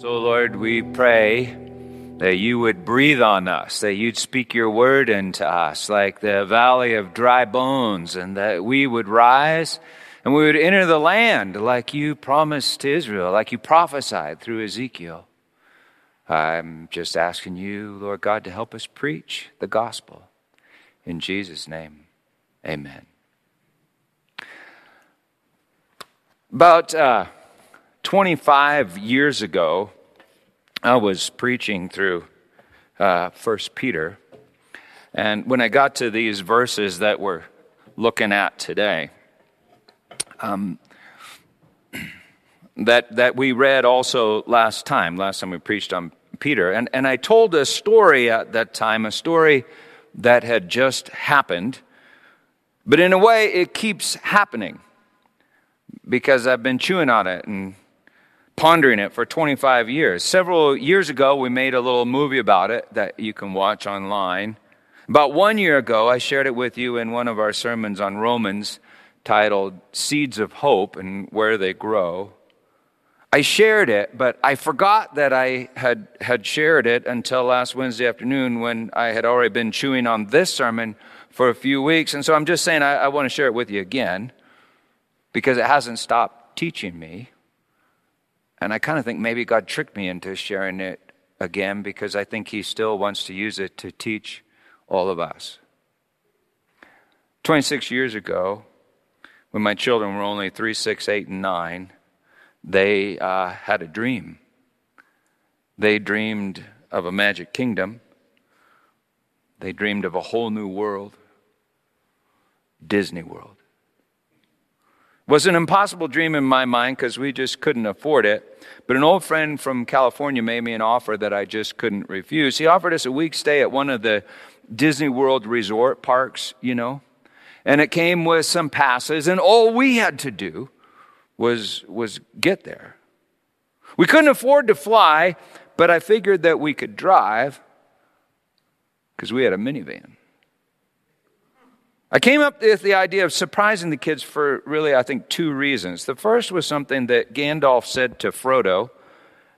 So, Lord, we pray that you would breathe on us, that you'd speak your word into us like the valley of dry bones, and that we would rise and we would enter the land like you promised to Israel, like you prophesied through Ezekiel. I'm just asking you, Lord God, to help us preach the gospel. In Jesus' name, amen. About uh, 25 years ago, I was preaching through uh, First Peter, and when I got to these verses that we're looking at today, um, that that we read also last time, last time we preached on Peter, and and I told a story at that time, a story that had just happened, but in a way it keeps happening because I've been chewing on it and pondering it for 25 years. Several years ago, we made a little movie about it that you can watch online. About one year ago, I shared it with you in one of our sermons on Romans titled Seeds of Hope and Where They Grow. I shared it, but I forgot that I had, had shared it until last Wednesday afternoon when I had already been chewing on this sermon for a few weeks. And so I'm just saying I, I want to share it with you again because it hasn't stopped teaching me. And I kind of think maybe God tricked me into sharing it again because I think He still wants to use it to teach all of us. 26 years ago, when my children were only three, six, eight, and 9, they uh, had a dream. They dreamed of a magic kingdom, they dreamed of a whole new world Disney World was an impossible dream in my mind because we just couldn't afford it. But an old friend from California made me an offer that I just couldn't refuse. He offered us a week stay at one of the Disney World resort parks, you know, and it came with some passes, and all we had to do was, was get there. We couldn't afford to fly, but I figured that we could drive because we had a minivan. I came up with the idea of surprising the kids for really, I think, two reasons. The first was something that Gandalf said to Frodo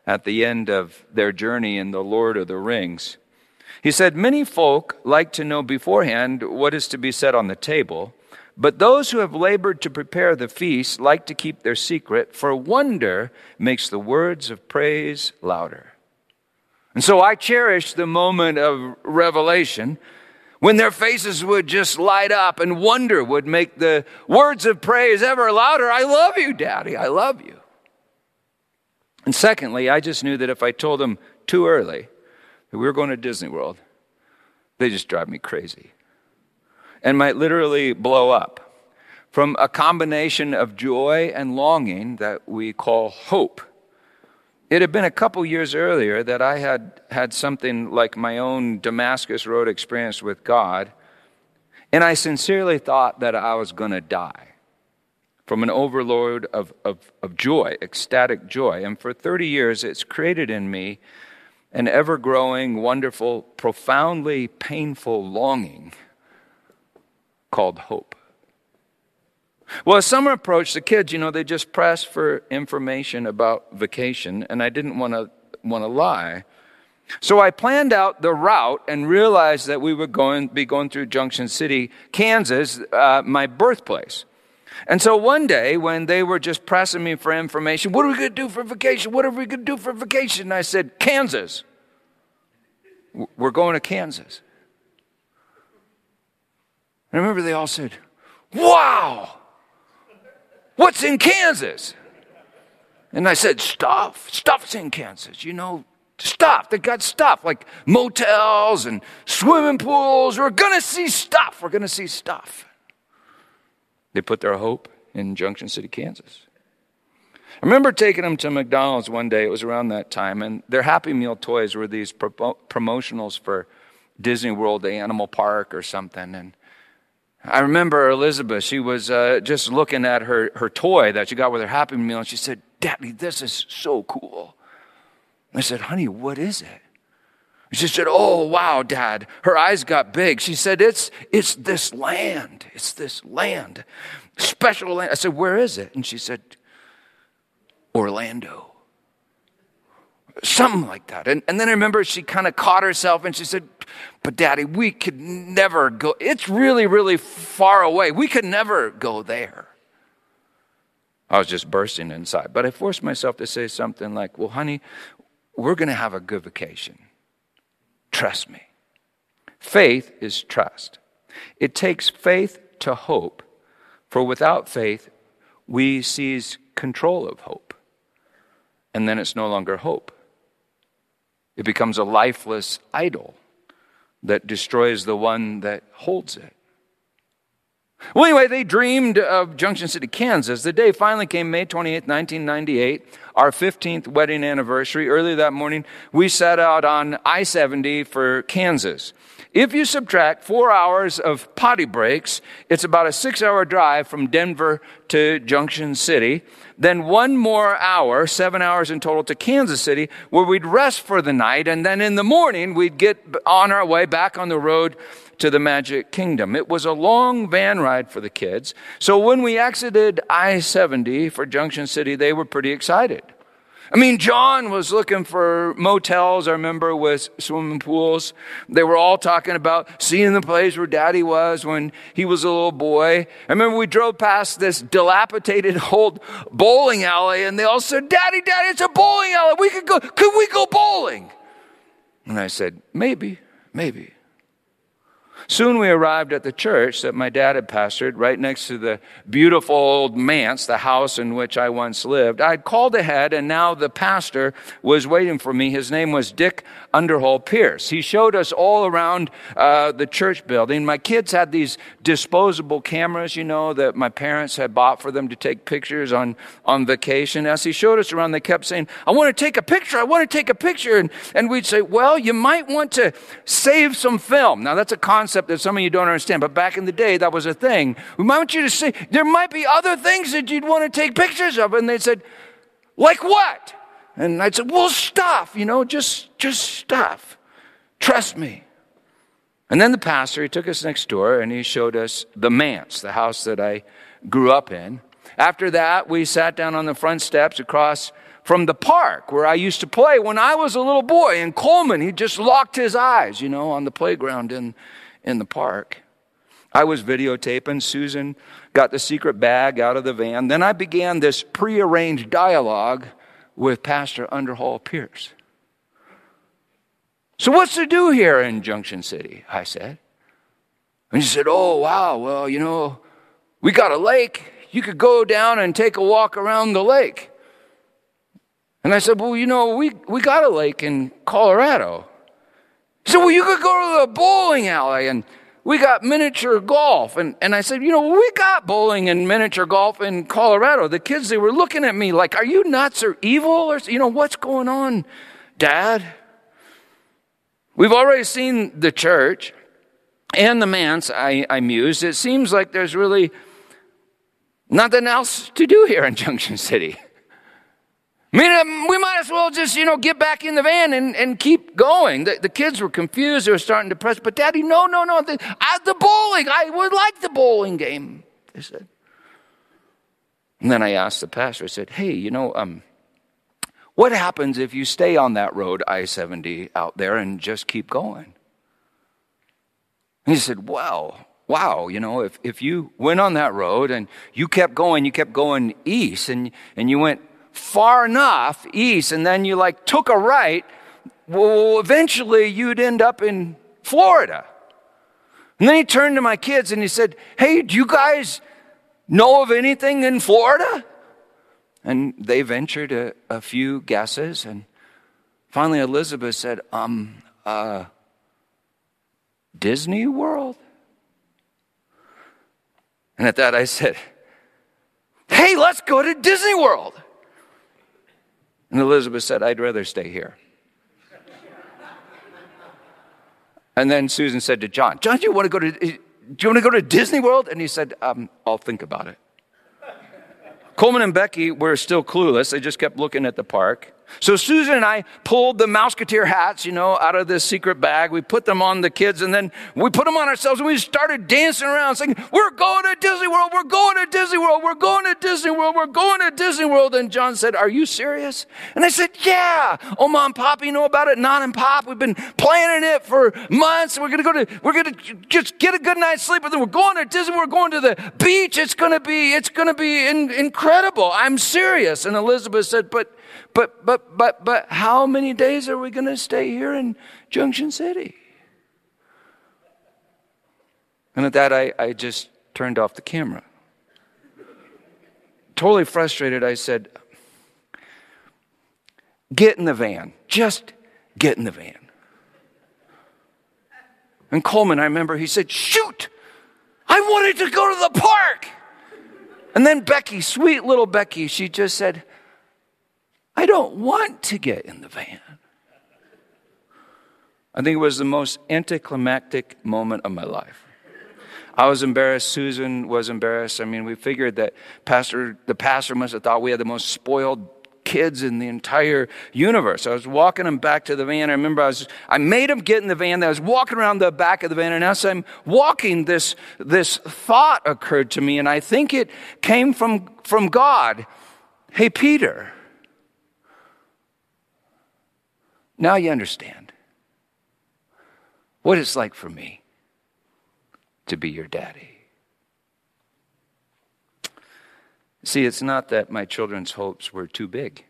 at the end of their journey in The Lord of the Rings. He said, Many folk like to know beforehand what is to be said on the table, but those who have labored to prepare the feast like to keep their secret, for wonder makes the words of praise louder. And so I cherish the moment of revelation when their faces would just light up and wonder would make the words of praise ever louder. I love you, Daddy. I love you. And secondly, I just knew that if I told them too early that we were going to Disney World, they just drive me crazy and might literally blow up from a combination of joy and longing that we call hope. It had been a couple years earlier that I had had something like my own Damascus Road experience with God, and I sincerely thought that I was going to die from an overload of, of, of joy, ecstatic joy. And for 30 years, it's created in me an ever growing, wonderful, profoundly painful longing called hope. Well, as summer approached, the kids, you know, they just pressed for information about vacation, and I didn't want to want to lie. So I planned out the route and realized that we would going, be going through Junction City, Kansas, uh, my birthplace. And so one day, when they were just pressing me for information, what are we going to do for vacation? What are we going to do for vacation? And I said, Kansas. We're going to Kansas. And I remember they all said, Wow! What's in Kansas? And I said, Stuff. Stuff's in Kansas. You know, stuff. They got stuff like motels and swimming pools. We're going to see stuff. We're going to see stuff. They put their hope in Junction City, Kansas. I remember taking them to McDonald's one day. It was around that time, and their Happy Meal toys were these pro- promotionals for Disney World, the Animal Park, or something. And I remember Elizabeth, she was uh, just looking at her, her toy that she got with her Happy Meal, and she said, Daddy, this is so cool. I said, Honey, what is it? She said, Oh, wow, Dad. Her eyes got big. She said, It's, it's this land. It's this land. Special land. I said, Where is it? And she said, Orlando. Something like that. And, and then I remember she kind of caught herself and she said, But daddy, we could never go. It's really, really far away. We could never go there. I was just bursting inside. But I forced myself to say something like, Well, honey, we're going to have a good vacation. Trust me. Faith is trust. It takes faith to hope, for without faith, we seize control of hope. And then it's no longer hope. It becomes a lifeless idol that destroys the one that holds it. Well, anyway, they dreamed of Junction City, Kansas. The day finally came, May 28, 1998, our 15th wedding anniversary. Early that morning, we set out on I 70 for Kansas. If you subtract four hours of potty breaks, it's about a six hour drive from Denver to Junction City. Then one more hour, seven hours in total, to Kansas City, where we'd rest for the night. And then in the morning, we'd get on our way back on the road to the Magic Kingdom. It was a long van ride for the kids. So when we exited I 70 for Junction City, they were pretty excited. I mean, John was looking for motels, I remember, with swimming pools. They were all talking about seeing the place where daddy was when he was a little boy. I remember we drove past this dilapidated old bowling alley and they all said, Daddy, Daddy, it's a bowling alley. We could go, could we go bowling? And I said, maybe, maybe. Soon we arrived at the church that my dad had pastored right next to the beautiful old manse, the house in which I once lived. I'd called ahead and now the pastor was waiting for me. His name was Dick Underhall Pierce. He showed us all around uh, the church building. My kids had these disposable cameras, you know, that my parents had bought for them to take pictures on, on vacation. As he showed us around, they kept saying, I want to take a picture. I want to take a picture. And, and we'd say, well, you might want to save some film. Now that's a concept that some of you don't understand, but back in the day, that was a thing. We might want you to see, there might be other things that you'd want to take pictures of. And they said, like what? And I'd say, well, stuff, you know, just, just stuff. Trust me. And then the pastor, he took us next door and he showed us the manse, the house that I grew up in. After that, we sat down on the front steps across from the park where I used to play when I was a little boy in Coleman. He just locked his eyes, you know, on the playground in, in the park. I was videotaping. Susan got the secret bag out of the van. Then I began this prearranged dialogue with Pastor Underhall Pierce. So, what's to do here in Junction City? I said. And she said, Oh, wow, well, you know, we got a lake. You could go down and take a walk around the lake. And I said, Well, you know, we, we got a lake in Colorado. He said, Well, you could go to the bowling alley and we got miniature golf. And, and I said, You know, we got bowling and miniature golf in Colorado. The kids, they were looking at me like, Are you nuts or evil? Or, you know, what's going on, Dad? We've already seen the church and the manse, I, I mused. It seems like there's really nothing else to do here in Junction City. I mean, um, we might as well just, you know, get back in the van and, and keep going. The, the kids were confused. They were starting to press. But, Daddy, no, no, no. The, uh, the bowling. I would like the bowling game, they said. And then I asked the pastor, I said, hey, you know, um, what happens if you stay on that road, I 70, out there and just keep going? And he said, well, wow, you know, if, if you went on that road and you kept going, you kept going east and, and you went far enough east and then you like took a right, well, eventually you'd end up in Florida. And then he turned to my kids and he said, Hey, do you guys know of anything in Florida? And they ventured a, a few guesses. And finally, Elizabeth said, Um, uh, Disney World? And at that, I said, Hey, let's go to Disney World. And Elizabeth said, I'd rather stay here. and then Susan said to John, John, do you want to go to, do you want to go to Disney World? And he said, um, I'll think about it. Coleman and Becky were still clueless. They just kept looking at the park. So Susan and I pulled the Mouseketeer hats, you know, out of this secret bag. We put them on the kids and then we put them on ourselves and we started dancing around saying, we're going to Disney World. We're going to Disney World. We're going to Disney World. We're going to Disney World. And John said, are you serious? And I said, yeah. Oh, mom, pop, you know about it? Non and pop. We've been planning it for months. We're going to go to, we're going to just get a good night's sleep. But then we're going to Disney. We're going to the beach. It's going to be, it's going to be in, incredible. I'm serious. And Elizabeth said, but but, but, but, but how many days are we going to stay here in Junction City? And at that, I, I just turned off the camera. Totally frustrated, I said, Get in the van. Just get in the van. And Coleman, I remember, he said, Shoot! I wanted to go to the park! And then Becky, sweet little Becky, she just said, I don't want to get in the van. I think it was the most anticlimactic moment of my life. I was embarrassed. Susan was embarrassed. I mean, we figured that pastor, the pastor must have thought we had the most spoiled kids in the entire universe. I was walking them back to the van. I remember I was, I made them get in the van. I was walking around the back of the van, and as I'm walking, this, this thought occurred to me, and I think it came from, from God. Hey, Peter, Now you understand what it's like for me to be your daddy. See, it's not that my children's hopes were too big,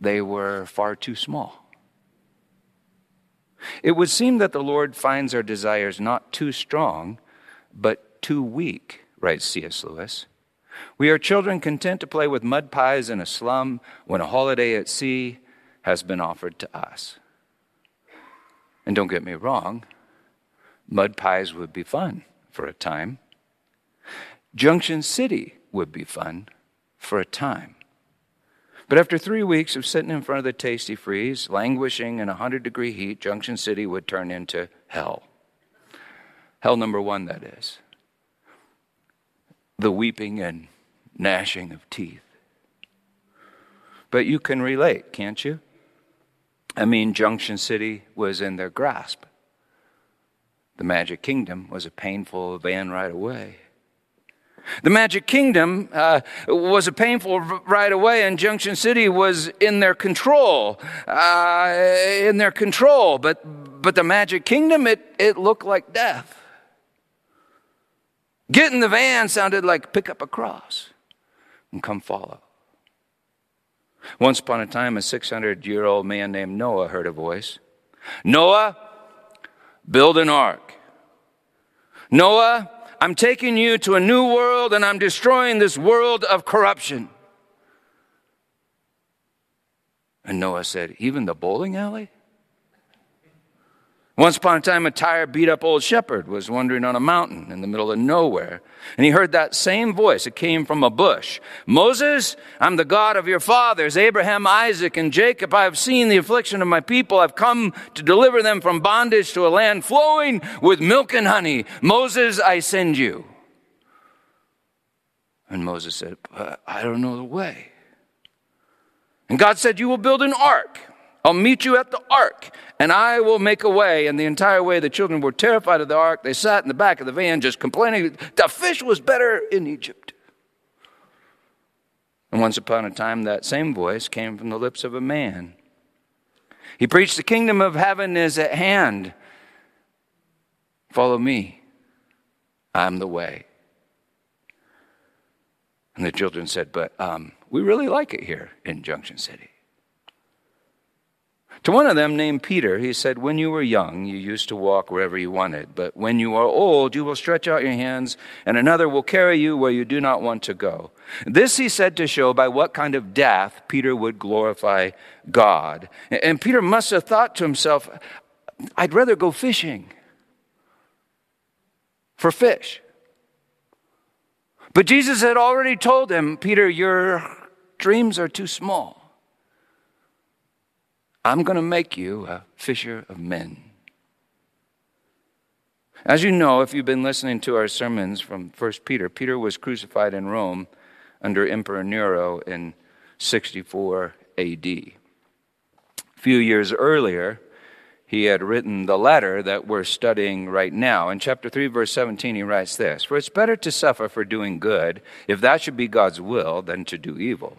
they were far too small. It would seem that the Lord finds our desires not too strong, but too weak, writes C.S. Lewis. We are children content to play with mud pies in a slum when a holiday at sea has been offered to us. And don't get me wrong, mud pies would be fun for a time. Junction City would be fun for a time. But after three weeks of sitting in front of the Tastee-Freez, languishing in 100 degree heat, Junction City would turn into hell. Hell number one, that is. The weeping and gnashing of teeth. But you can relate, can't you? I mean, Junction City was in their grasp. The Magic Kingdom was a painful van ride away. The Magic Kingdom uh, was a painful ride away, and Junction City was in their control. Uh, in their control, but but the Magic Kingdom, it it looked like death. Get in the van sounded like pick up a cross and come follow. Once upon a time, a 600 year old man named Noah heard a voice Noah, build an ark. Noah, I'm taking you to a new world and I'm destroying this world of corruption. And Noah said, Even the bowling alley? Once upon a time, a tired, beat up old shepherd was wandering on a mountain in the middle of nowhere. And he heard that same voice. It came from a bush Moses, I'm the God of your fathers, Abraham, Isaac, and Jacob. I have seen the affliction of my people. I've come to deliver them from bondage to a land flowing with milk and honey. Moses, I send you. And Moses said, I don't know the way. And God said, You will build an ark I'll meet you at the ark, and I will make a way. And the entire way, the children were terrified of the ark. They sat in the back of the van just complaining the fish was better in Egypt. And once upon a time, that same voice came from the lips of a man. He preached, The kingdom of heaven is at hand. Follow me. I'm the way. And the children said, But um, we really like it here in Junction City. To one of them, named Peter, he said, When you were young, you used to walk wherever you wanted, but when you are old, you will stretch out your hands, and another will carry you where you do not want to go. This he said to show by what kind of death Peter would glorify God. And Peter must have thought to himself, I'd rather go fishing for fish. But Jesus had already told him, Peter, your dreams are too small. I'm going to make you a fisher of men. As you know, if you've been listening to our sermons from 1 Peter, Peter was crucified in Rome under Emperor Nero in 64 AD. A few years earlier, he had written the letter that we're studying right now. In chapter 3, verse 17, he writes this For it's better to suffer for doing good, if that should be God's will, than to do evil.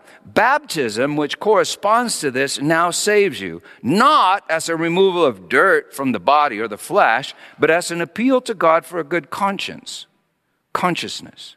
Baptism, which corresponds to this, now saves you, not as a removal of dirt from the body or the flesh, but as an appeal to God for a good conscience, consciousness.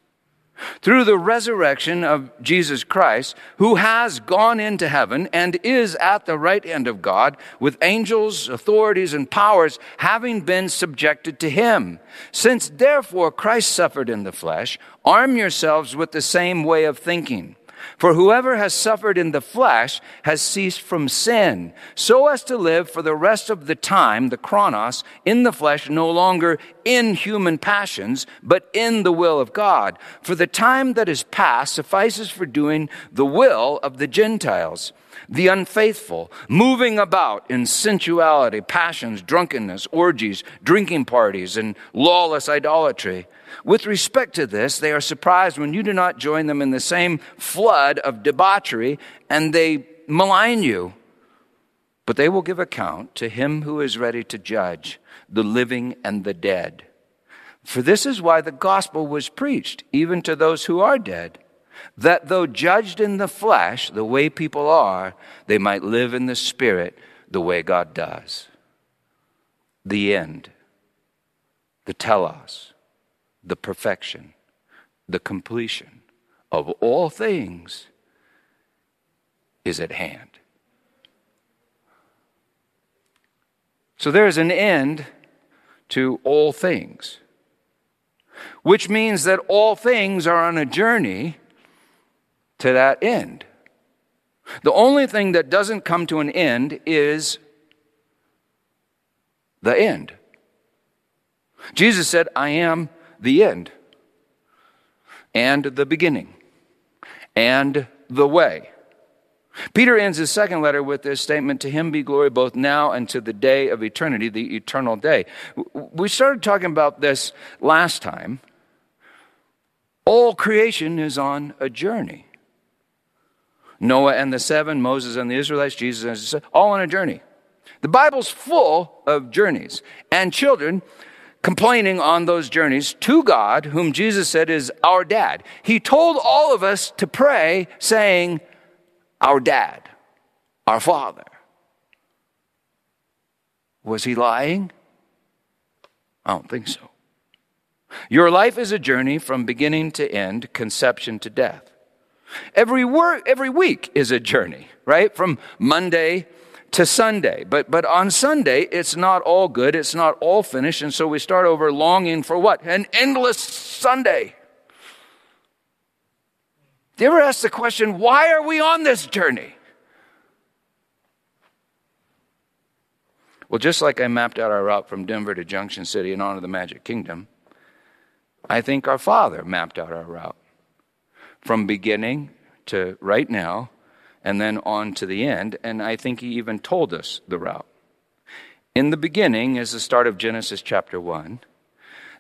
Through the resurrection of Jesus Christ, who has gone into heaven and is at the right hand of God, with angels, authorities, and powers having been subjected to him. Since therefore Christ suffered in the flesh, arm yourselves with the same way of thinking. For whoever has suffered in the flesh has ceased from sin, so as to live for the rest of the time, the chronos, in the flesh, no longer in human passions, but in the will of God. For the time that is past suffices for doing the will of the Gentiles the unfaithful, moving about in sensuality, passions, drunkenness, orgies, drinking parties, and lawless idolatry. With respect to this, they are surprised when you do not join them in the same flood of debauchery, and they malign you. But they will give account to him who is ready to judge the living and the dead. For this is why the gospel was preached, even to those who are dead that though judged in the flesh, the way people are, they might live in the spirit the way God does. The end, the telos, the perfection, the completion of all things is at hand. So there is an end to all things, which means that all things are on a journey to that end. The only thing that doesn't come to an end is the end. Jesus said, I am the end and the beginning and the way. Peter ends his second letter with this statement To him be glory both now and to the day of eternity, the eternal day. We started talking about this last time. All creation is on a journey. Noah and the seven, Moses and the Israelites, Jesus and his all on a journey. The Bible's full of journeys and children complaining on those journeys to God, whom Jesus said is our dad. He told all of us to pray, saying, Our dad, our father. Was he lying? I don't think so. Your life is a journey from beginning to end, conception to death. Every, work, every week is a journey, right? From Monday to Sunday. But, but on Sunday, it's not all good. It's not all finished. And so we start over longing for what? An endless Sunday. Do you ever ask the question, why are we on this journey? Well, just like I mapped out our route from Denver to Junction City and on to the Magic Kingdom, I think our Father mapped out our route from beginning to right now and then on to the end. And I think he even told us the route. In the beginning is the start of Genesis chapter 1.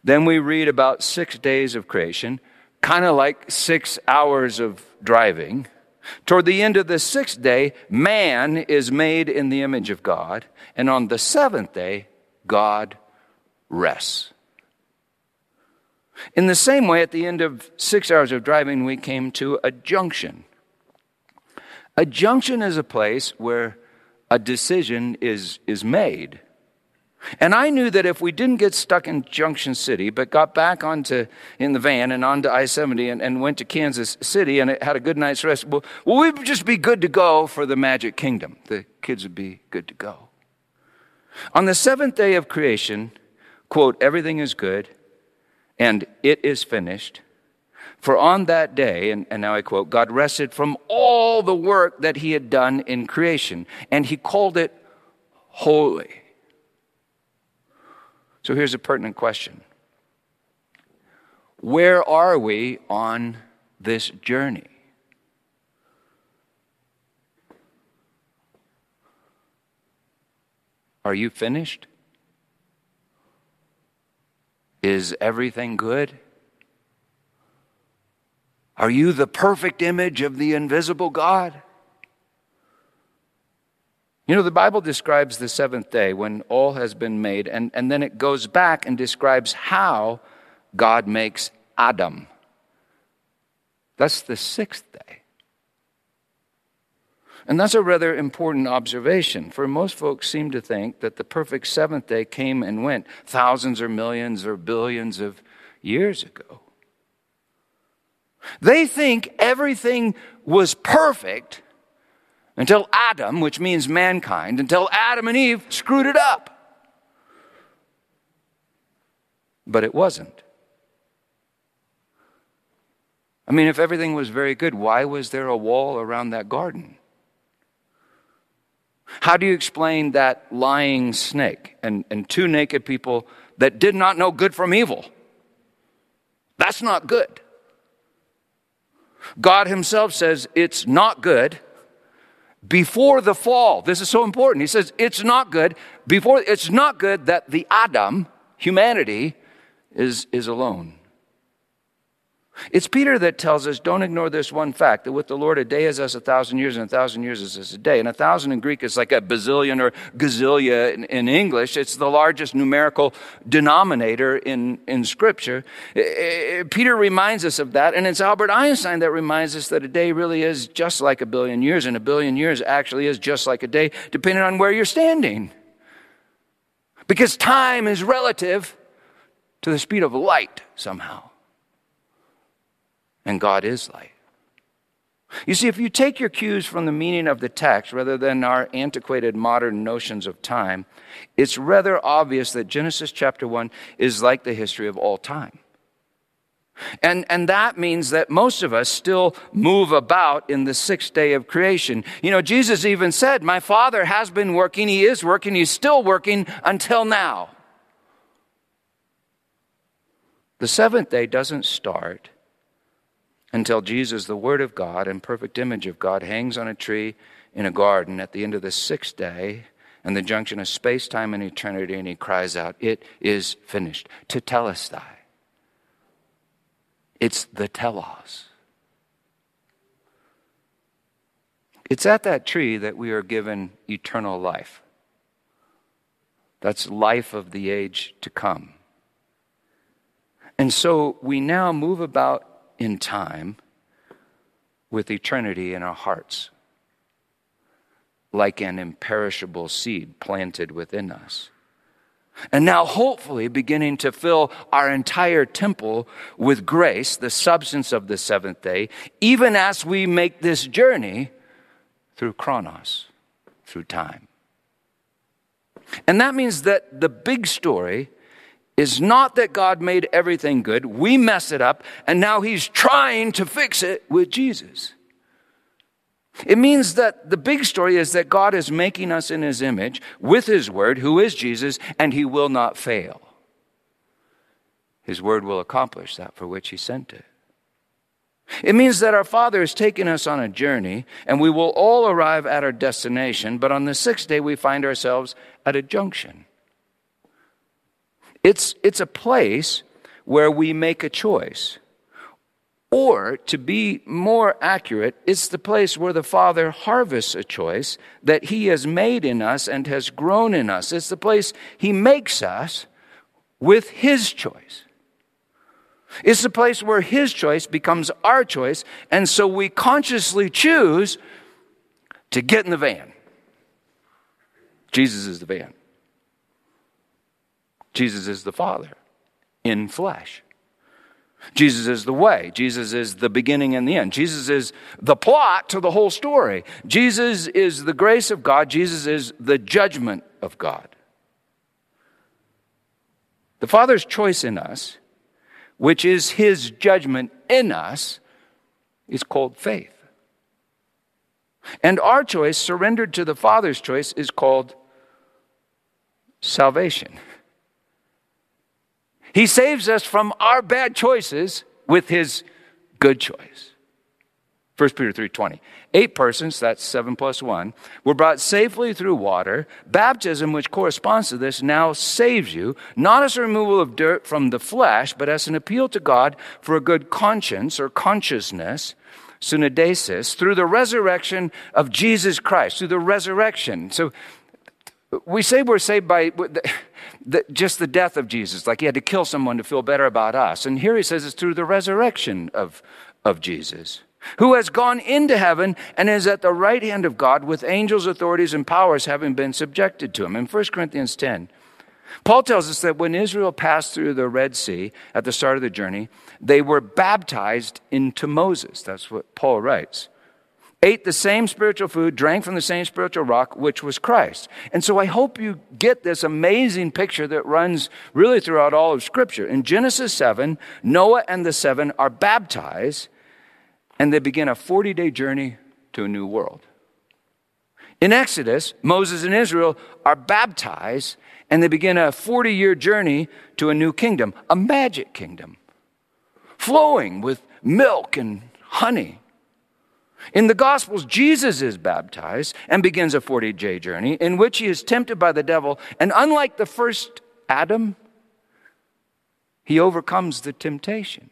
Then we read about six days of creation, kind of like six hours of driving. Toward the end of the sixth day, man is made in the image of God. And on the seventh day, God rests. In the same way, at the end of six hours of driving, we came to a junction. A junction is a place where a decision is, is made. And I knew that if we didn't get stuck in Junction City, but got back onto in the van and onto I 70 and, and, went to Kansas City and had a good night's rest, well, well, we'd just be good to go for the Magic Kingdom. The kids would be good to go. On the seventh day of creation, quote, everything is good and it is finished. For on that day, and, and, now I quote, God rested from all the work that he had done in creation, and he called it holy. So here's a pertinent question Where are we on this journey? Are you finished? Is everything good? Are you the perfect image of the invisible God? You know, the Bible describes the seventh day when all has been made, and, and then it goes back and describes how God makes Adam. That's the sixth day. And that's a rather important observation, for most folks seem to think that the perfect seventh day came and went thousands or millions or billions of years ago. They think everything was perfect until Adam, which means mankind, until Adam and Eve screwed it up. But it wasn't. I mean, if everything was very good, why was there a wall around that garden? How do you explain that lying snake and, and two naked people that did not know good from evil? That's not good. God Himself says it's not good before the fall. This is so important. He says it's not good before it's not good that the Adam, humanity, is, is alone. It's Peter that tells us don't ignore this one fact that with the Lord, a day is as a thousand years, and a thousand years is as a day. And a thousand in Greek is like a bazillion or gazillion in, in English. It's the largest numerical denominator in, in Scripture. Peter reminds us of that, and it's Albert Einstein that reminds us that a day really is just like a billion years, and a billion years actually is just like a day, depending on where you're standing. Because time is relative to the speed of light somehow and God is light. You see, if you take your cues from the meaning of the text rather than our antiquated modern notions of time, it's rather obvious that Genesis chapter 1 is like the history of all time. And, and that means that most of us still move about in the sixth day of creation. You know, Jesus even said, My Father has been working, He is working, He's still working until now. The seventh day doesn't start until Jesus, the Word of God and perfect image of God, hangs on a tree in a garden at the end of the sixth day and the junction of space, time, and eternity, and he cries out, It is finished. Tetelestai. It's the telos. It's at that tree that we are given eternal life. That's life of the age to come. And so we now move about in time with eternity in our hearts, like an imperishable seed planted within us. And now, hopefully, beginning to fill our entire temple with grace, the substance of the seventh day, even as we make this journey through chronos, through time. And that means that the big story is not that God made everything good, we mess it up, and now He's trying to fix it with Jesus. It means that the big story is that God is making us in His image with His Word, who is Jesus, and He will not fail. His Word will accomplish that for which He sent it. It means that our Father is taking us on a journey, and we will all arrive at our destination, but on the sixth day we find ourselves at a junction. It's, it's a place where we make a choice. Or, to be more accurate, it's the place where the Father harvests a choice that He has made in us and has grown in us. It's the place He makes us with His choice. It's the place where His choice becomes our choice, and so we consciously choose to get in the van. Jesus is the van. Jesus is the Father in flesh. Jesus is the way. Jesus is the beginning and the end. Jesus is the plot to the whole story. Jesus is the grace of God. Jesus is the judgment of God. The Father's choice in us, which is His judgment in us, is called faith. And our choice, surrendered to the Father's choice, is called salvation. He saves us from our bad choices with his good choice. 1 Peter 3:20. Eight persons, that's 7 plus 1, were brought safely through water. Baptism which corresponds to this now saves you, not as a removal of dirt from the flesh, but as an appeal to God for a good conscience or consciousness, sunadesis, through the resurrection of Jesus Christ, through the resurrection. So we say we're saved by the, just the death of Jesus, like he had to kill someone to feel better about us. And here he says it's through the resurrection of, of Jesus, who has gone into heaven and is at the right hand of God with angels, authorities, and powers having been subjected to him. In 1 Corinthians 10, Paul tells us that when Israel passed through the Red Sea at the start of the journey, they were baptized into Moses. That's what Paul writes ate the same spiritual food, drank from the same spiritual rock, which was Christ. And so I hope you get this amazing picture that runs really throughout all of Scripture. In Genesis 7, Noah and the seven are baptized, and they begin a 40 day journey to a new world. In Exodus, Moses and Israel are baptized, and they begin a 40 year journey to a new kingdom, a magic kingdom, flowing with milk and honey. In the Gospels, Jesus is baptized and begins a 40 day journey in which he is tempted by the devil. And unlike the first Adam, he overcomes the temptation.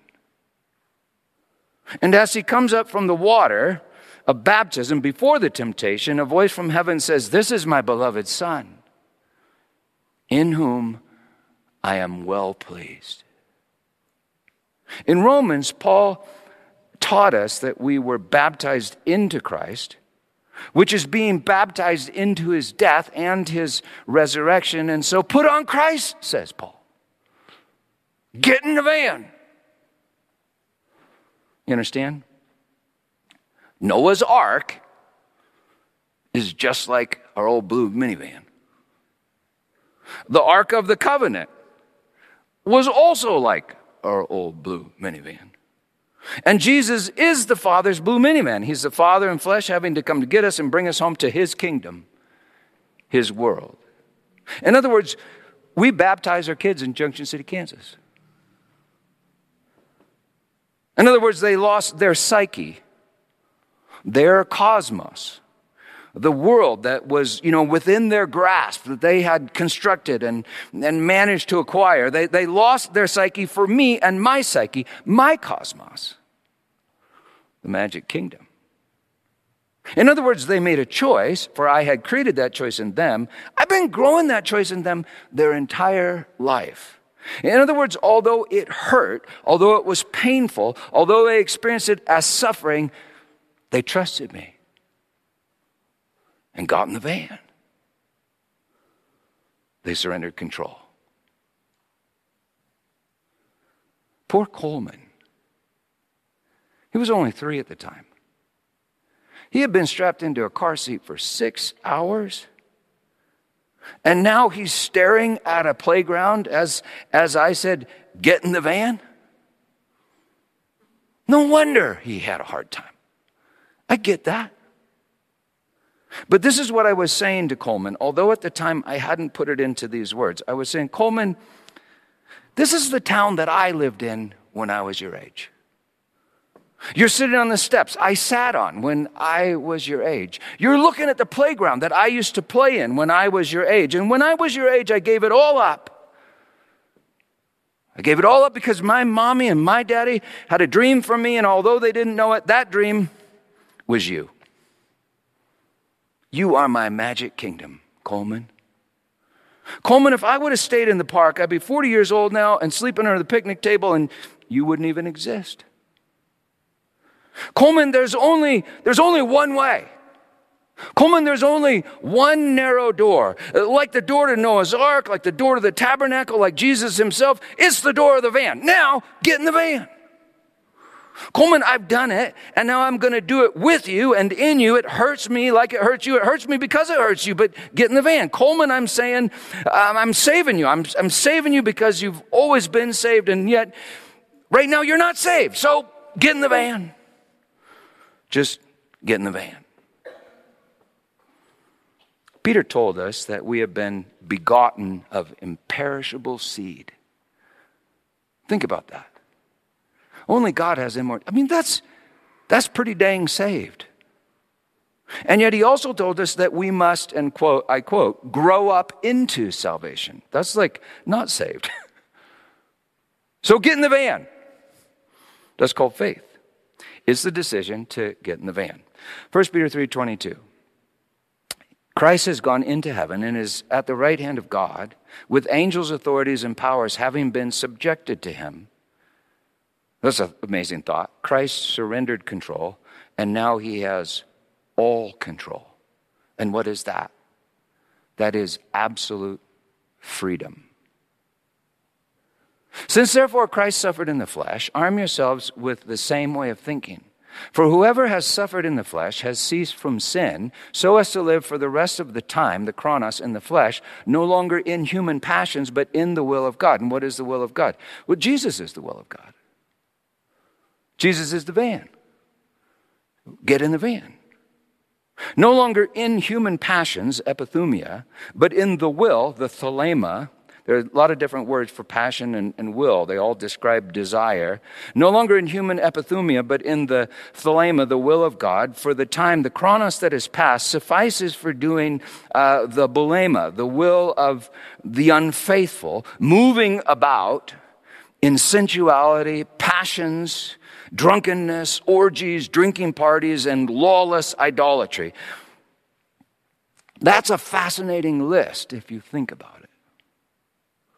And as he comes up from the water of baptism before the temptation, a voice from heaven says, This is my beloved Son, in whom I am well pleased. In Romans, Paul taught us that we were baptized into Christ, which is being baptized into his death and his resurrection. And so put on Christ, says Paul. Get in the van. You understand? Noah's ark is just like our old blue minivan. The Ark of the Covenant was also like our old blue minivan. And Jesus is the Father's blue minivan. He's the Father in flesh having to come to get us and bring us home to His kingdom, His world. In other words, we baptize our kids in Junction City, Kansas. In other words, they lost their psyche, their cosmos, the world that was, you know, within their grasp that they had constructed and, and managed to acquire. They, they lost their psyche for me and my psyche, my cosmos, the magic kingdom. In other words, they made a choice, for I had created that choice in them. I've been growing that choice in them their entire life. In other words, although it hurt, although it was painful, although they experienced it as suffering, they trusted me and got in the van. They surrendered control. Poor Coleman. He was only three at the time. He had been strapped into a car seat for six hours. And now he's staring at a playground as, as I said, get in the van. No wonder he had a hard time. I get that. But this is what I was saying to Coleman, although at the time I hadn't put it into these words. I was saying, Coleman, this is the town that I lived in when I was your age. You're sitting on the steps I sat on when I was your age. You're looking at the playground that I used to play in when I was your age. And when I was your age, I gave it all up. I gave it all up because my mommy and my daddy had a dream for me, and although they didn't know it, that dream was you. You are my magic kingdom, Coleman. Coleman, if I would have stayed in the park, I'd be 40 years old now and sleeping under the picnic table, and you wouldn't even exist. Coleman, there's only, there's only one way. Coleman, there's only one narrow door. Like the door to Noah's Ark, like the door to the tabernacle, like Jesus himself, it's the door of the van. Now, get in the van. Coleman, I've done it, and now I'm going to do it with you and in you. It hurts me like it hurts you. It hurts me because it hurts you, but get in the van. Coleman, I'm saying, um, I'm saving you. I'm, I'm saving you because you've always been saved, and yet right now you're not saved. So get in the van. Just get in the van. Peter told us that we have been begotten of imperishable seed Think about that. Only God has immortality. I mean, that's, that's pretty dang saved. And yet he also told us that we must, and quote, I quote, grow up into salvation. That's like not saved. so get in the van. That's called faith. It's the decision to get in the van. 1 Peter 3:22. Christ has gone into heaven and is at the right hand of God, with angels, authorities, and powers having been subjected to him. That's an amazing thought. Christ surrendered control, and now he has all control. And what is that? That is absolute freedom. Since therefore Christ suffered in the flesh, arm yourselves with the same way of thinking. For whoever has suffered in the flesh has ceased from sin, so as to live for the rest of the time, the chronos, in the flesh, no longer in human passions, but in the will of God. And what is the will of God? Well, Jesus is the will of God. Jesus is the van. Get in the van. No longer in human passions, epithumia, but in the will, the thelema. There are a lot of different words for passion and, and, will. They all describe desire. No longer in human epithumia, but in the thelema, the will of God. For the time, the chronos that is past suffices for doing uh, the bulema, the will of the unfaithful, moving about in sensuality, passions, drunkenness, orgies, drinking parties, and lawless idolatry. That's a fascinating list if you think about it.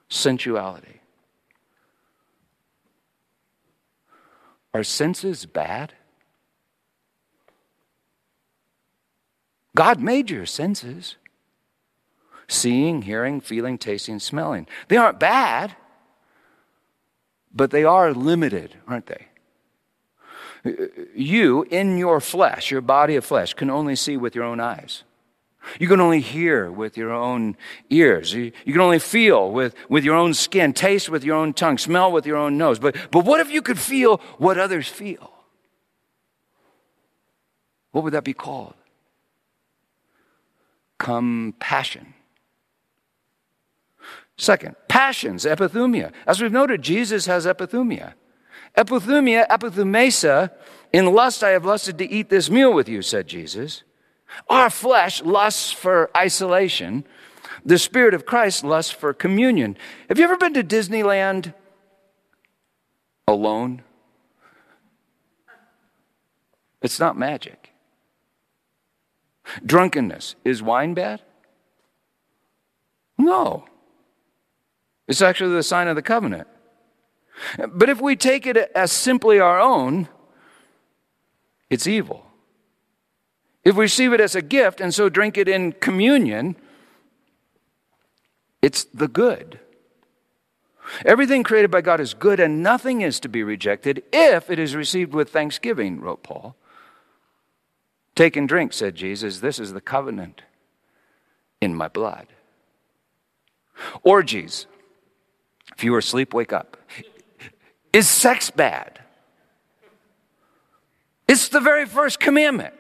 Sensuality. Are senses bad? God made your senses seeing, hearing, feeling, tasting, smelling. They aren't bad, but they are limited, aren't they? You, in your flesh, your body of flesh, can only see with your own eyes. You can only hear with your own ears. You, you, can only feel with, with your own skin, taste with your own tongue, smell with your own nose. But, but what if you could feel what others feel? What would that be called? Compassion. Second, passions, epithumia. As we've noted, Jesus has epithumia. Epithumia, epithumesa, in lust I have lusted to eat this meal with you, said Jesus. Our flesh lusts for isolation. The Spirit of Christ lusts for communion. Have you ever been to Disneyland alone? It's not magic. Drunkenness. Is wine bad? No. It's actually the sign of the covenant. But if we take it as simply our own, it's evil. If we receive it as a gift and so drink it in communion, it's the good. Everything created by God is good and nothing is to be rejected if it is received with thanksgiving, wrote Paul. Take and drink, said Jesus. This is the covenant in my blood. Orgies. If you are asleep, wake up. Is sex bad? It's the very first commandment.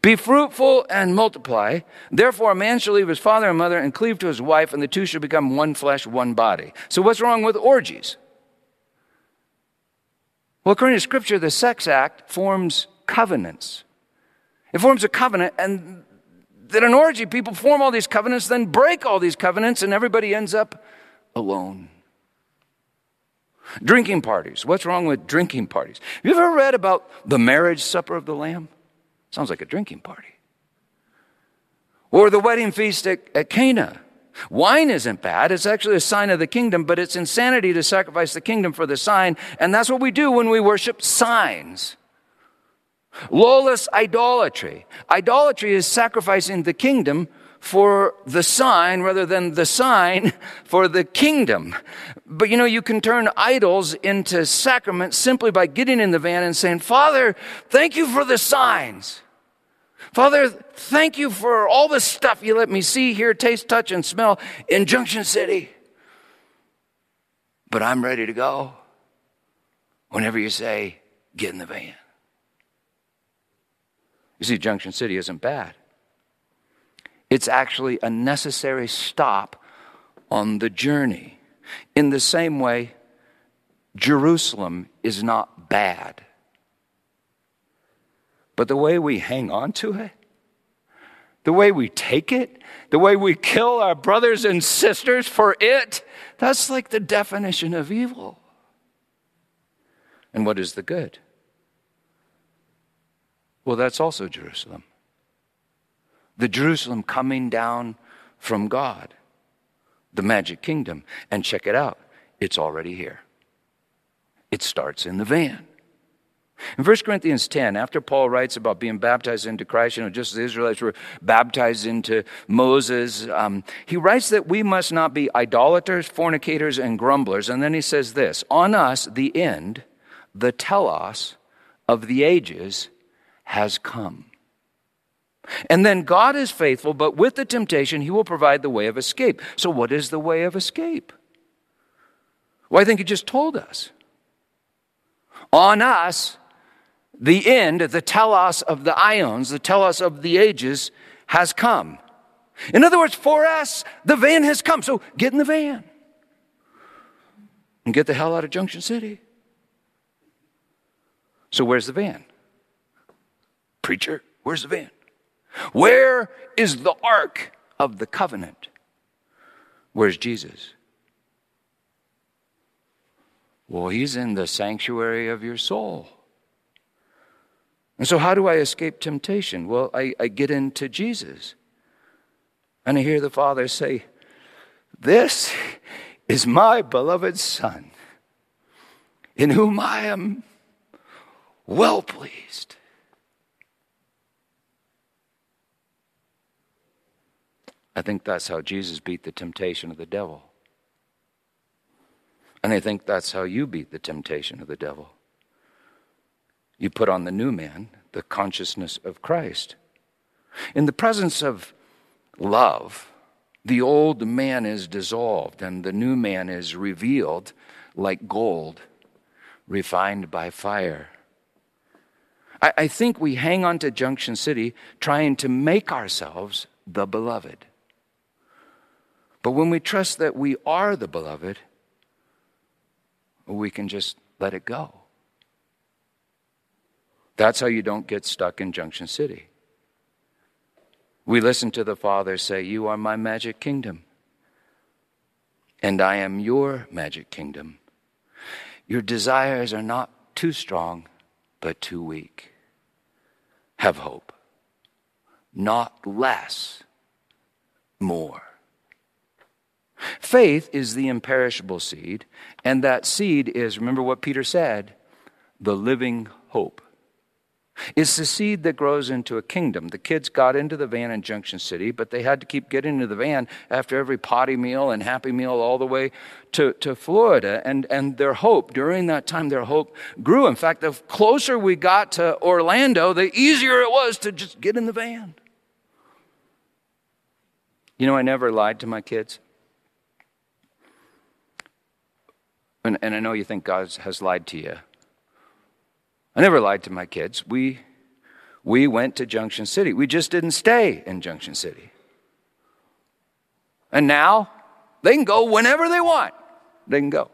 Be fruitful and multiply. Therefore, a man shall leave his father and mother and cleave to his wife, and the two shall become one flesh, one body. So, what's wrong with orgies? Well, according to Scripture, the sex act forms covenants. It forms a covenant, and that an orgy, people form all these covenants, then break all these covenants, and everybody ends up alone. Drinking parties. What's wrong with drinking parties? Have you ever read about the marriage supper of the Lamb? Sounds like a drinking party. Or the wedding feast at, at Cana. Wine isn't bad. It's actually a sign of the kingdom, but it's insanity to sacrifice the kingdom for the sign. And that's what we do when we worship signs. Lawless idolatry. Idolatry is sacrificing the kingdom for the sign rather than the sign for the kingdom. But you know, you can turn idols into sacraments simply by getting in the van and saying, Father, thank you for the signs. Father, thank you for all the stuff you let me see, hear, taste, touch, and smell in Junction City. But I'm ready to go whenever you say, get in the van. You see, Junction City isn't bad. It's actually a necessary stop on the journey. In the same way, Jerusalem is not bad. But the way we hang on to it, the way we take it, the way we kill our brothers and sisters for it, that's like the definition of evil. And what is the good? Well, that's also Jerusalem. The Jerusalem coming down from God, the magic kingdom. And check it out, it's already here. It starts in the van. In 1 Corinthians 10, after Paul writes about being baptized into Christ, you know, just as the Israelites were baptized into Moses, um, he writes that we must not be idolaters, fornicators, and grumblers. And then he says this On us, the end, the telos of the ages has come. And then God is faithful, but with the temptation, he will provide the way of escape. So, what is the way of escape? Well, I think he just told us. On us, the end, the telos of the ions, the telos of the ages, has come. In other words, for us, the van has come. So get in the van and get the hell out of Junction City. So, where's the van? Preacher, where's the van? Where is the ark of the covenant? Where's Jesus? Well, he's in the sanctuary of your soul. And so, how do I escape temptation? Well, I, I get into Jesus. And I hear the Father say, This is my beloved Son, in whom I am well pleased. I think that's how Jesus beat the temptation of the devil. And I think that's how you beat the temptation of the devil. You put on the new man, the consciousness of Christ. In the presence of love, the old man is dissolved and the new man is revealed like gold, refined by fire. I, I think we hang on to Junction City trying to make ourselves the beloved. But when we trust that we are the beloved, we can just let it go. That's how you don't get stuck in Junction City. We listen to the Father say, You are my magic kingdom, and I am your magic kingdom. Your desires are not too strong, but too weak. Have hope. Not less, more. Faith is the imperishable seed, and that seed is, remember what Peter said, the living hope. It's the seed that grows into a kingdom. The kids got into the van in Junction City, but they had to keep getting into the van after every potty meal and happy meal all the way to, to Florida. And, and their hope, during that time, their hope grew. In fact, the closer we got to Orlando, the easier it was to just get in the van. You know, I never lied to my kids. And, and I know you think God has lied to you. I never lied to my kids. We, we went to Junction City. We just didn't stay in Junction City. And now they can go whenever they want. They can go.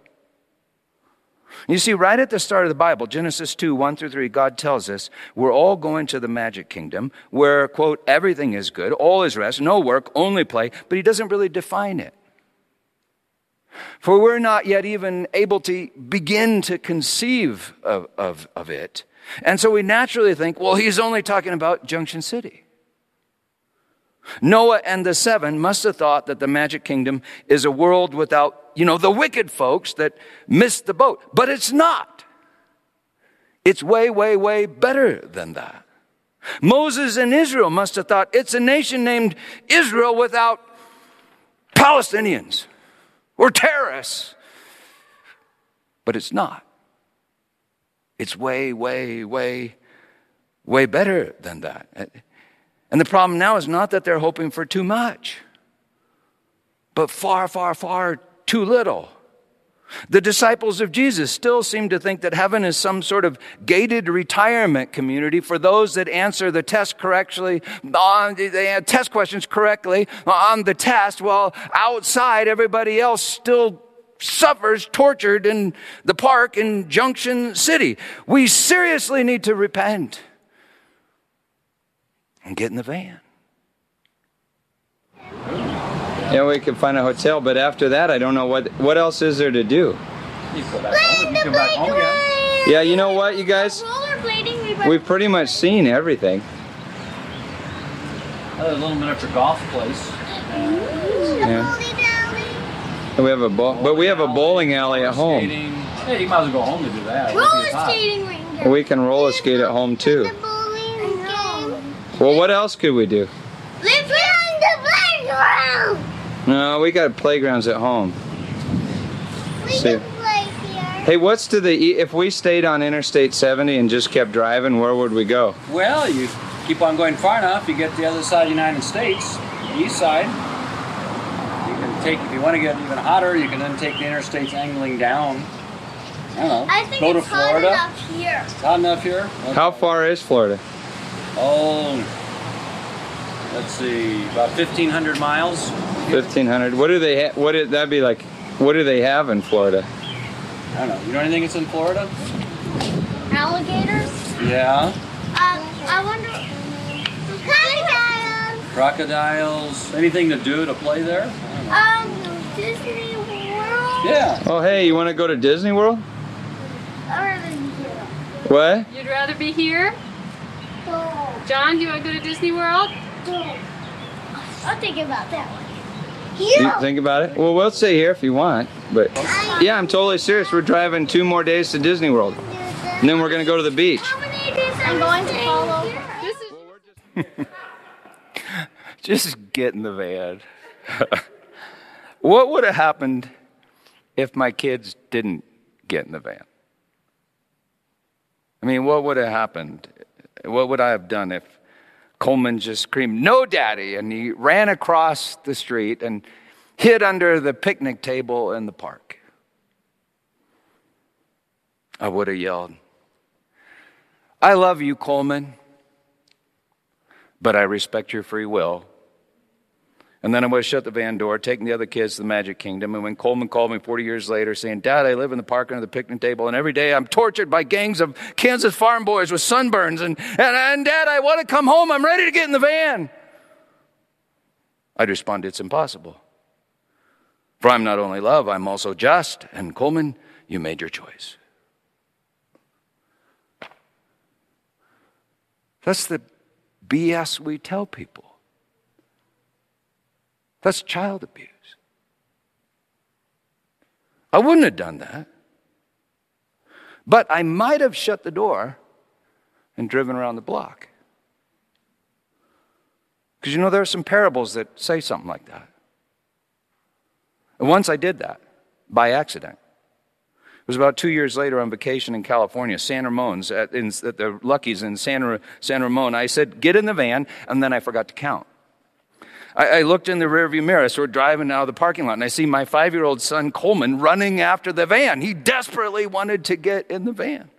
You see, right at the start of the Bible, Genesis 2 1 through 3, God tells us we're all going to the magic kingdom where, quote, everything is good, all is rest, no work, only play, but He doesn't really define it. For we're not yet even able to begin to conceive of, of, of it. And so we naturally think, well, he's only talking about Junction City. Noah and the seven must have thought that the magic kingdom is a world without, you know, the wicked folks that missed the boat. But it's not. It's way, way, way better than that. Moses and Israel must have thought it's a nation named Israel without Palestinians. We're terrorists. But it's not. It's way, way, way, way better than that. And the problem now is not that they're hoping for too much, but far, far, far too little. The disciples of Jesus still seem to think that heaven is some sort of gated retirement community for those that answer the test correctly, on the uh, test questions correctly on the test, while outside everybody else still suffers tortured in the park in Junction City. We seriously need to repent and get in the van. Yeah, we can find a hotel, but after that, I don't know what what else is there to do. You go back home. You come back home again. Yeah, you know what, you guys? We We've pretty much seen everything. Another little miniature golf place. Yeah. We have a bowl, but we have a bowling alley at home. Skating. Hey, you might as well go home to do that. Roller skating ring. We can roller skate at home too. Bowling game. Well, what else could we do? Live behind the playground. No, we got playgrounds at home. We See. can play here. Hey, what's to the e- if we stayed on Interstate 70 and just kept driving, where would we go? Well, you keep on going far enough, you get to the other side of the United States, the east side. You can take, if you want to get even hotter, you can then take the interstates angling down. I don't know. I think go to it's hot Florida. enough here. It's hot enough here? How far is Florida? Oh, let's see, about 1,500 miles. 1500. What do they ha- what did that be like? What do they have in Florida? I don't know. You know anything that's in Florida? Alligators. Yeah. Um, I wonder. Crocodiles. Crocodiles. Anything to do to play there? Um, Disney World. Yeah. Oh, hey, you want to go to Disney World? Or What? You'd rather be here? the John, do you want to go to Disney World? I'll think about that one. You think about it? Well, we'll stay here if you want, but yeah, I'm totally serious. We're driving two more days to Disney World, and then we're gonna go to the beach. I'm going to follow. This is Just get in the van. what would have happened if my kids didn't get in the van? I mean, what would have happened? What would I have done if Coleman just screamed, No, Daddy! And he ran across the street and hid under the picnic table in the park? I would have yelled, I love you, Coleman, but I respect your free will. And then I would have shut the van door, taken the other kids to the Magic Kingdom. And when Coleman called me 40 years later saying, Dad, I live in the park under the picnic table, and every day I'm tortured by gangs of Kansas farm boys with sunburns. And, and, and Dad, I want to come home. I'm ready to get in the van. I'd respond, It's impossible. For I'm not only love, I'm also just. And Coleman, you made your choice. That's the BS we tell people. That's child abuse. I wouldn't have done that. But I might have shut the door and driven around the block. Because you know, there are some parables that say something like that. And once I did that by accident. It was about two years later on vacation in California, San Ramon's, at, in, at the Lucky's in San, San Ramon. I said, get in the van, and then I forgot to count. I, I looked in the rearview mirror, so we're driving out of the parking lot, and I see my five year old son Coleman running after the van. He desperately wanted to get in the van.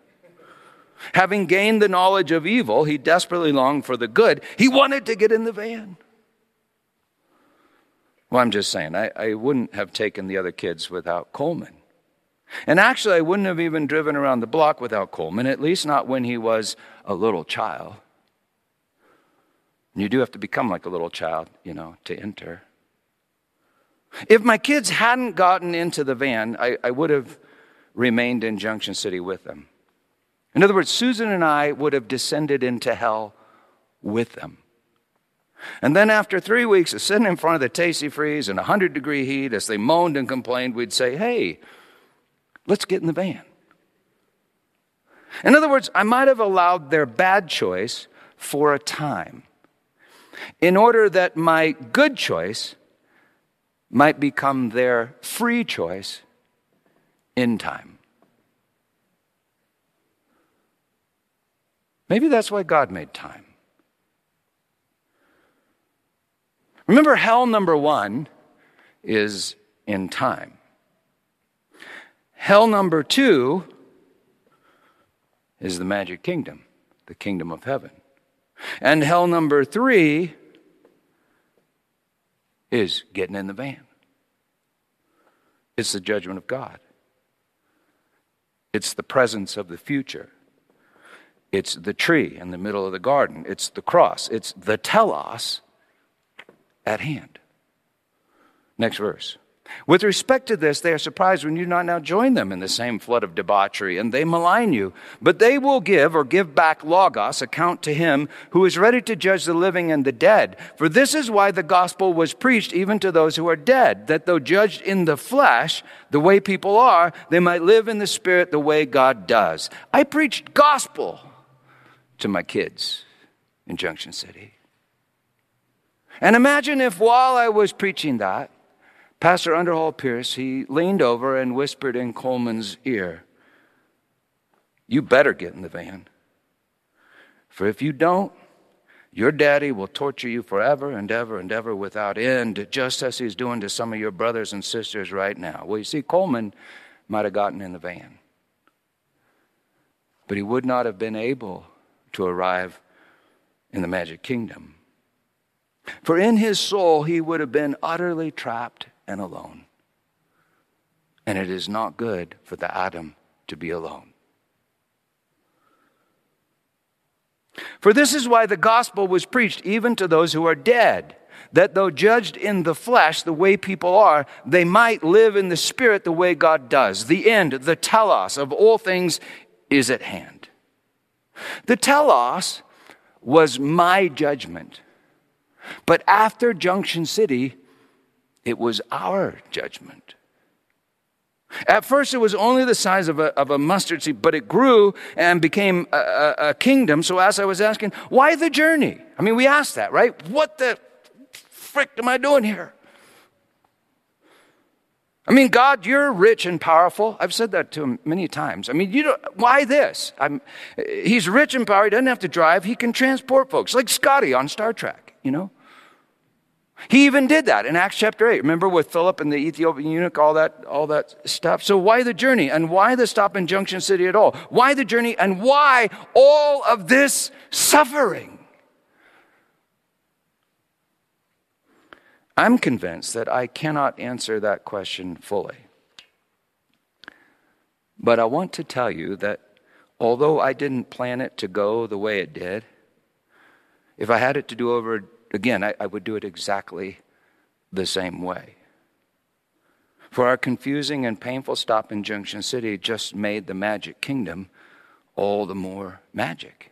Having gained the knowledge of evil, he desperately longed for the good. He wanted to get in the van. Well, I'm just saying, I, I wouldn't have taken the other kids without Coleman. And actually, I wouldn't have even driven around the block without Coleman, at least not when he was a little child. You do have to become like a little child, you know, to enter. If my kids hadn't gotten into the van, I, I would have remained in Junction City with them. In other words, Susan and I would have descended into hell with them. And then after three weeks of sitting in front of the Tastee-Freez in 100 degree heat as they moaned and complained, we'd say, hey, let's get in the van. In other words, I might have allowed their bad choice for a time in order that my good choice might become their free choice in time. Maybe that's why God made time. Remember, hell number one is in time. Hell number two is the magic kingdom, the kingdom of heaven. And hell number three is getting in the van. It's the judgment of God. It's the presence of the future. It's the tree in the middle of the garden. It's the cross. It's the telos at hand. Next verse. With respect to this, they are surprised when you do not now join them in the same flood of debauchery, and they malign you. But they will give or give back Logos, account to him who is ready to judge the living and the dead. For this is why the gospel was preached even to those who are dead, that though judged in the flesh, the way people are, they might live in the spirit the way God does. I preached gospel to my kids in Junction City. And imagine if while I was preaching that, Pastor Underhall Pierce, he leaned over and whispered in Coleman's ear, You better get in the van. For if you don't, your daddy will torture you forever and ever and ever without end, just as he's doing to some of your brothers and sisters right now. Well, you see, Coleman might have gotten in the van, but he would not have been able to arrive in the magic kingdom. For in his soul, he would have been utterly trapped and alone. And it is not good for the Adam to be alone. For this is why the gospel was preached even to those who are dead, that though judged in the flesh the way people are, they might live in the spirit the way God does. The end, the telos of all things is at hand. The telos was my judgment. But after Junction City, it was our judgment. At first, it was only the size of a, of a mustard seed, but it grew and became a, a, a kingdom. So, as I was asking, why the journey? I mean, we asked that, right? What the frick am I doing here? I mean, God, you're rich and powerful. I've said that to him many times. I mean, you know, why this? I'm, he's rich and powerful. He doesn't have to drive. He can transport folks, like Scotty on Star Trek, you know? He even did that in Acts chapter 8. Remember with Philip and the Ethiopian eunuch, all that, all that stuff. So why the journey? And why the stop in Junction City at all? Why the journey? And why all of this suffering? I'm convinced that I cannot answer that question fully. But I want to tell you that although I didn't plan it to go the way it did, if I had it to do over again, I, I would do it exactly the same way. For our confusing and painful stop in Junction City just made the magic kingdom all the more magic.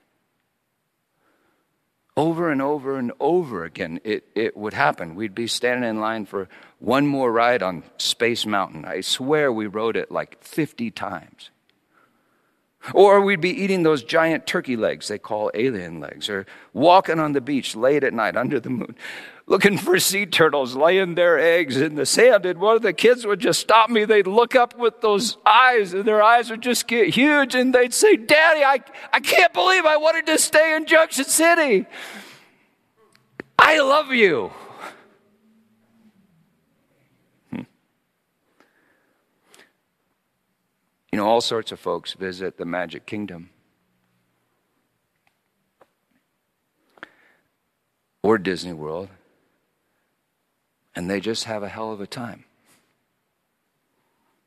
Over and over and over again, it, it would happen. We'd be standing in line for one more ride on Space Mountain. I swear we rode it like 50 times. Or we'd be eating those giant turkey legs they call alien legs, or walking on the beach late at night under the moon, looking for sea turtles laying their eggs in the sand. And one of the kids would just stop me. They'd look up with those eyes, and their eyes would just get huge, and they'd say, Daddy, I, I can't believe I wanted to stay in Junction City. I love you. You know, all sorts of folks visit the Magic Kingdom. Or Disney World. And they just have a hell of a time.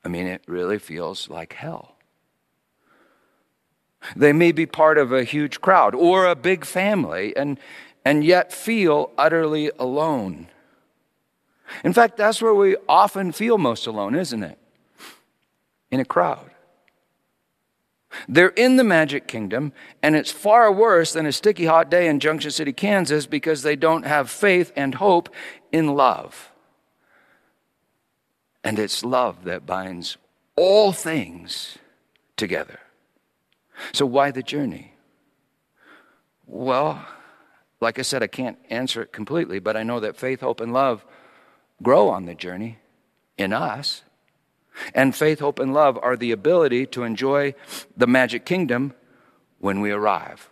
I mean, it really feels like hell. They may be part of a huge crowd or a big family and, and yet feel utterly alone. In fact, that's where we often feel most alone, isn't it? In a crowd. They're in the magic kingdom, and it's far worse than a sticky hot day in Junction City, Kansas, because they don't have faith and hope in love. And it's love that binds all things together. So, why the journey? Well, like I said, I can't answer it completely, but I know that faith, hope, and love grow on the journey in us. And faith, hope, and love are the ability to enjoy the magic kingdom when we arrive.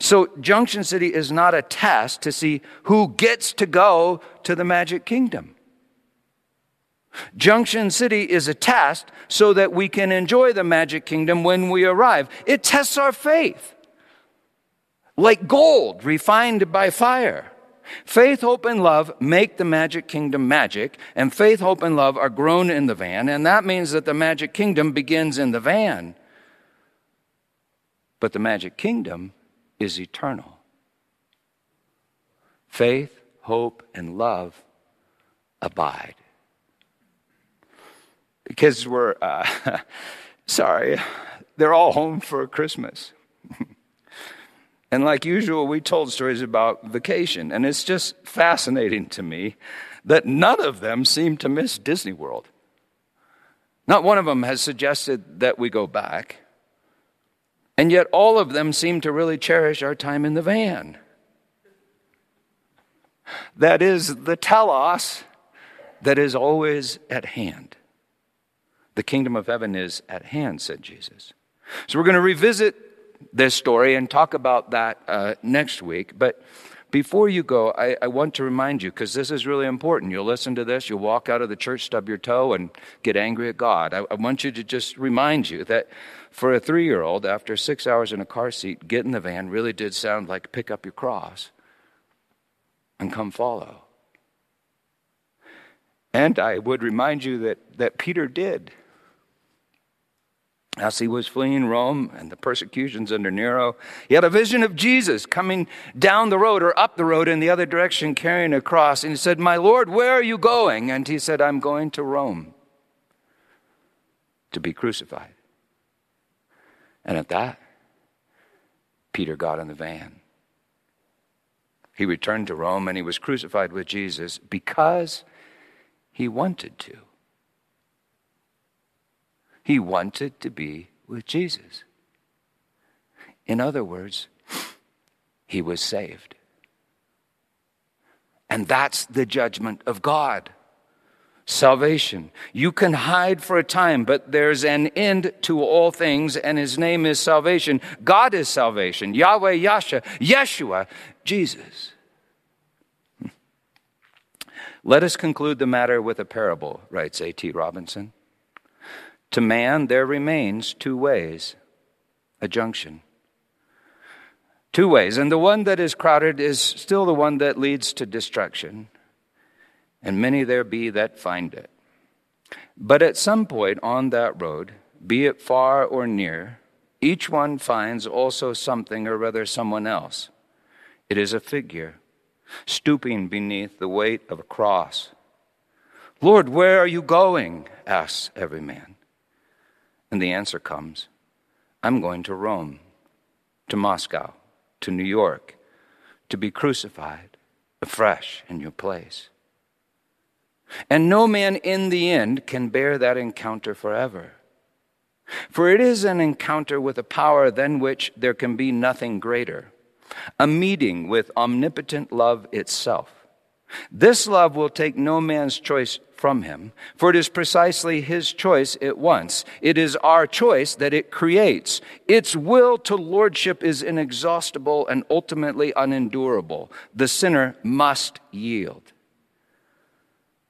So, Junction City is not a test to see who gets to go to the magic kingdom. Junction City is a test so that we can enjoy the magic kingdom when we arrive. It tests our faith like gold refined by fire. Faith, hope, and love make the magic kingdom magic, and faith, hope, and love are grown in the van, and that means that the magic kingdom begins in the van. But the magic kingdom is eternal. Faith, hope, and love abide. Because we're, uh, sorry, they're all home for Christmas. and like usual, we told stories about vacation, and it's just fascinating to me that none of them seem to miss Disney World. Not one of them has suggested that we go back. And yet, all of them seem to really cherish our time in the van. That is the telos that is always at hand. The kingdom of heaven is at hand, said Jesus. So we're going to revisit this story and talk about that uh, next week. But before you go, I, I want to remind you, because this is really important. You'll listen to this, you'll walk out of the church, stub your toe, and get angry at God. I, I want you to just remind you that for a three year old, after six hours in a car seat, get in the van really did sound like pick up your cross and come follow. And I would remind you that, that Peter did. As he was fleeing Rome and the persecutions under Nero, he had a vision of Jesus coming down the road or up the road in the other direction carrying a cross. And he said, My Lord, where are you going? And he said, I'm going to Rome to be crucified. And at that, Peter got in the van. He returned to Rome and he was crucified with Jesus because he wanted to. He wanted to be with Jesus. In other words, he was saved. And that's the judgment of God. Salvation. You can hide for a time, but there's an end to all things, and his name is salvation. God is salvation. Yahweh, Yasha, Yeshua, Jesus. Hmm. Let us conclude the matter with a parable, writes A.T. Robinson. To man there remains two ways, a junction. Two ways, and the one that is crowded is still the one that leads to destruction, and many there be that find it. But at some point on that road, be it far or near, each one finds also something or rather someone else. It is a figure, stooping beneath the weight of a cross. Lord, where are you going? asks every man. And the answer comes I'm going to Rome, to Moscow, to New York, to be crucified afresh in your place. And no man in the end can bear that encounter forever. For it is an encounter with a power than which there can be nothing greater, a meeting with omnipotent love itself. This love will take no man's choice from him, for it is precisely his choice it wants. It is our choice that it creates. Its will to lordship is inexhaustible and ultimately unendurable. The sinner must yield.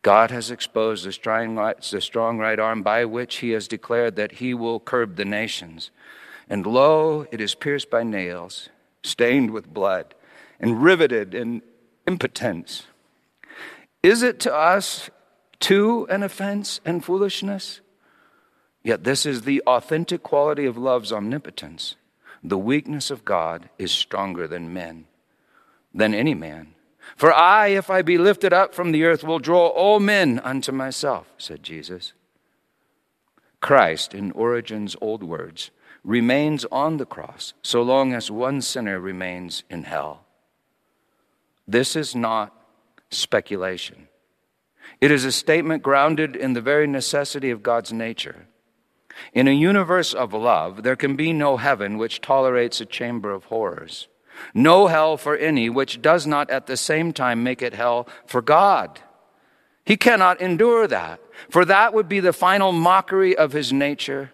God has exposed the strong, right, the strong right arm by which he has declared that he will curb the nations. And lo, it is pierced by nails, stained with blood, and riveted in impotence. Is it to us too an offense and foolishness? Yet this is the authentic quality of love's omnipotence. The weakness of God is stronger than men, than any man. For I, if I be lifted up from the earth, will draw all men unto myself, said Jesus. Christ, in Origen's old words, remains on the cross so long as one sinner remains in hell. This is not speculation. It is a statement grounded in the very necessity of God's nature. In a universe of love, there can be no heaven which tolerates a chamber of horrors. No hell for any which does not at the same time make it hell for God. He cannot endure that, for that would be the final mockery of his nature,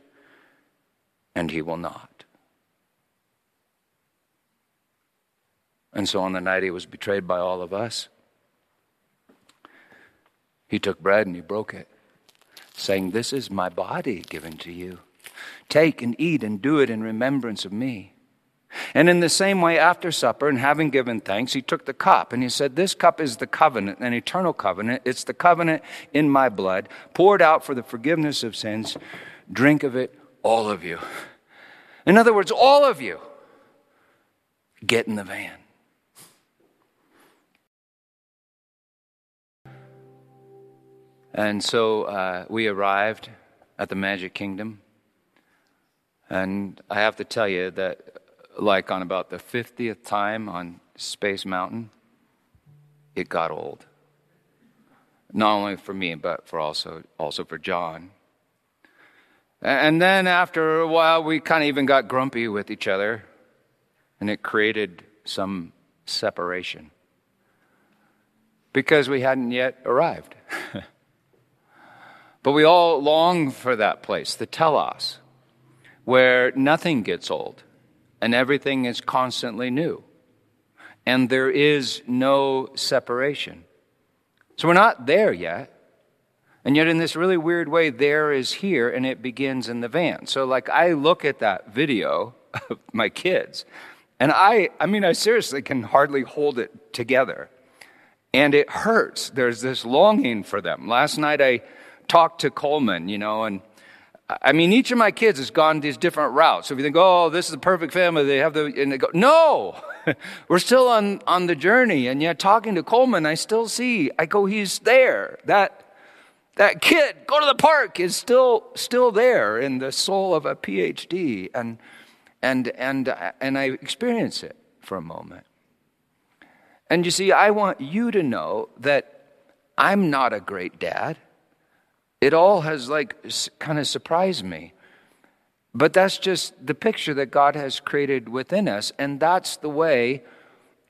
and he will not. And so on the night he was betrayed by all of us, he took bread and he broke it, saying, This is my body given to you. Take and eat and do it in remembrance of me. And in the same way, after supper and having given thanks, he took the cup and he said, This cup is the covenant, an eternal covenant. It's the covenant in my blood, poured out for the forgiveness of sins. Drink of it, all of you. In other words, all of you, get in the van. And so uh, we arrived at the Magic Kingdom. And I have to tell you that, like on about the 50th time on Space Mountain, it got old. Not only for me, but for also, also for John. And then after a while, we kind of even got grumpy with each other, and it created some separation because we hadn't yet arrived. but we all long for that place, the telos, where nothing gets old and everything is constantly new, and there is no separation. So we're not there yet. And yet, in this really weird way, there is here and it begins in the van. So, like, I look at that video of my kids, and I, I mean, I seriously can hardly hold it together. And it hurts. There's this longing for them. Last night I talked to Coleman, you know, and I mean, each of my kids has gone these different routes. So if you think, oh, this is the perfect family, they have the, and they go, no, we're still on, on the journey. And yet, talking to Coleman, I still see, I go, he's there. That, that kid, go to the park, is still, still there in the soul of a PhD. And, and, and, and I experience it for a moment. And you see, I want you to know that I'm not a great dad. It all has like kind of surprised me. But that's just the picture that God has created within us. And that's the way,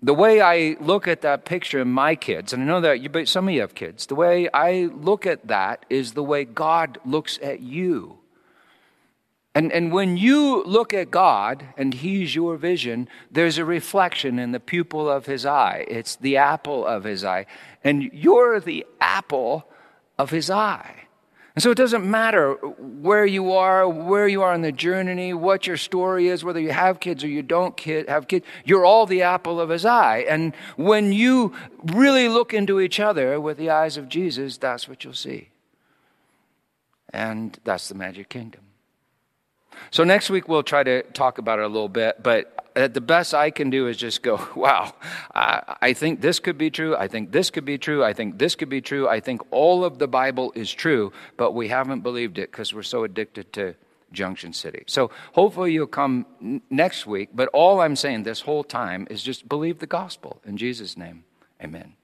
the way I look at that picture in my kids, and I know that you, but some of you have kids, the way I look at that is the way God looks at you. And, and when you look at God and He's your vision, there's a reflection in the pupil of His eye. It's the apple of His eye. And you're the apple of His eye. And so it doesn't matter where you are, where you are in the journey, what your story is, whether you have kids or you don't kid, have kids, you're all the apple of his eye. And when you really look into each other with the eyes of Jesus, that's what you'll see. And that's the magic kingdom. So next week we'll try to talk about it a little bit, but uh, the best I can do is just go, wow, I, think this could be true. I think this could be true. I think this could be true. I think all of the Bible is true, but we haven't believed it because we're so addicted to Junction City. So hopefully you'll come next week, but all I'm saying this whole time is just believe the gospel. In Jesus' name, amen.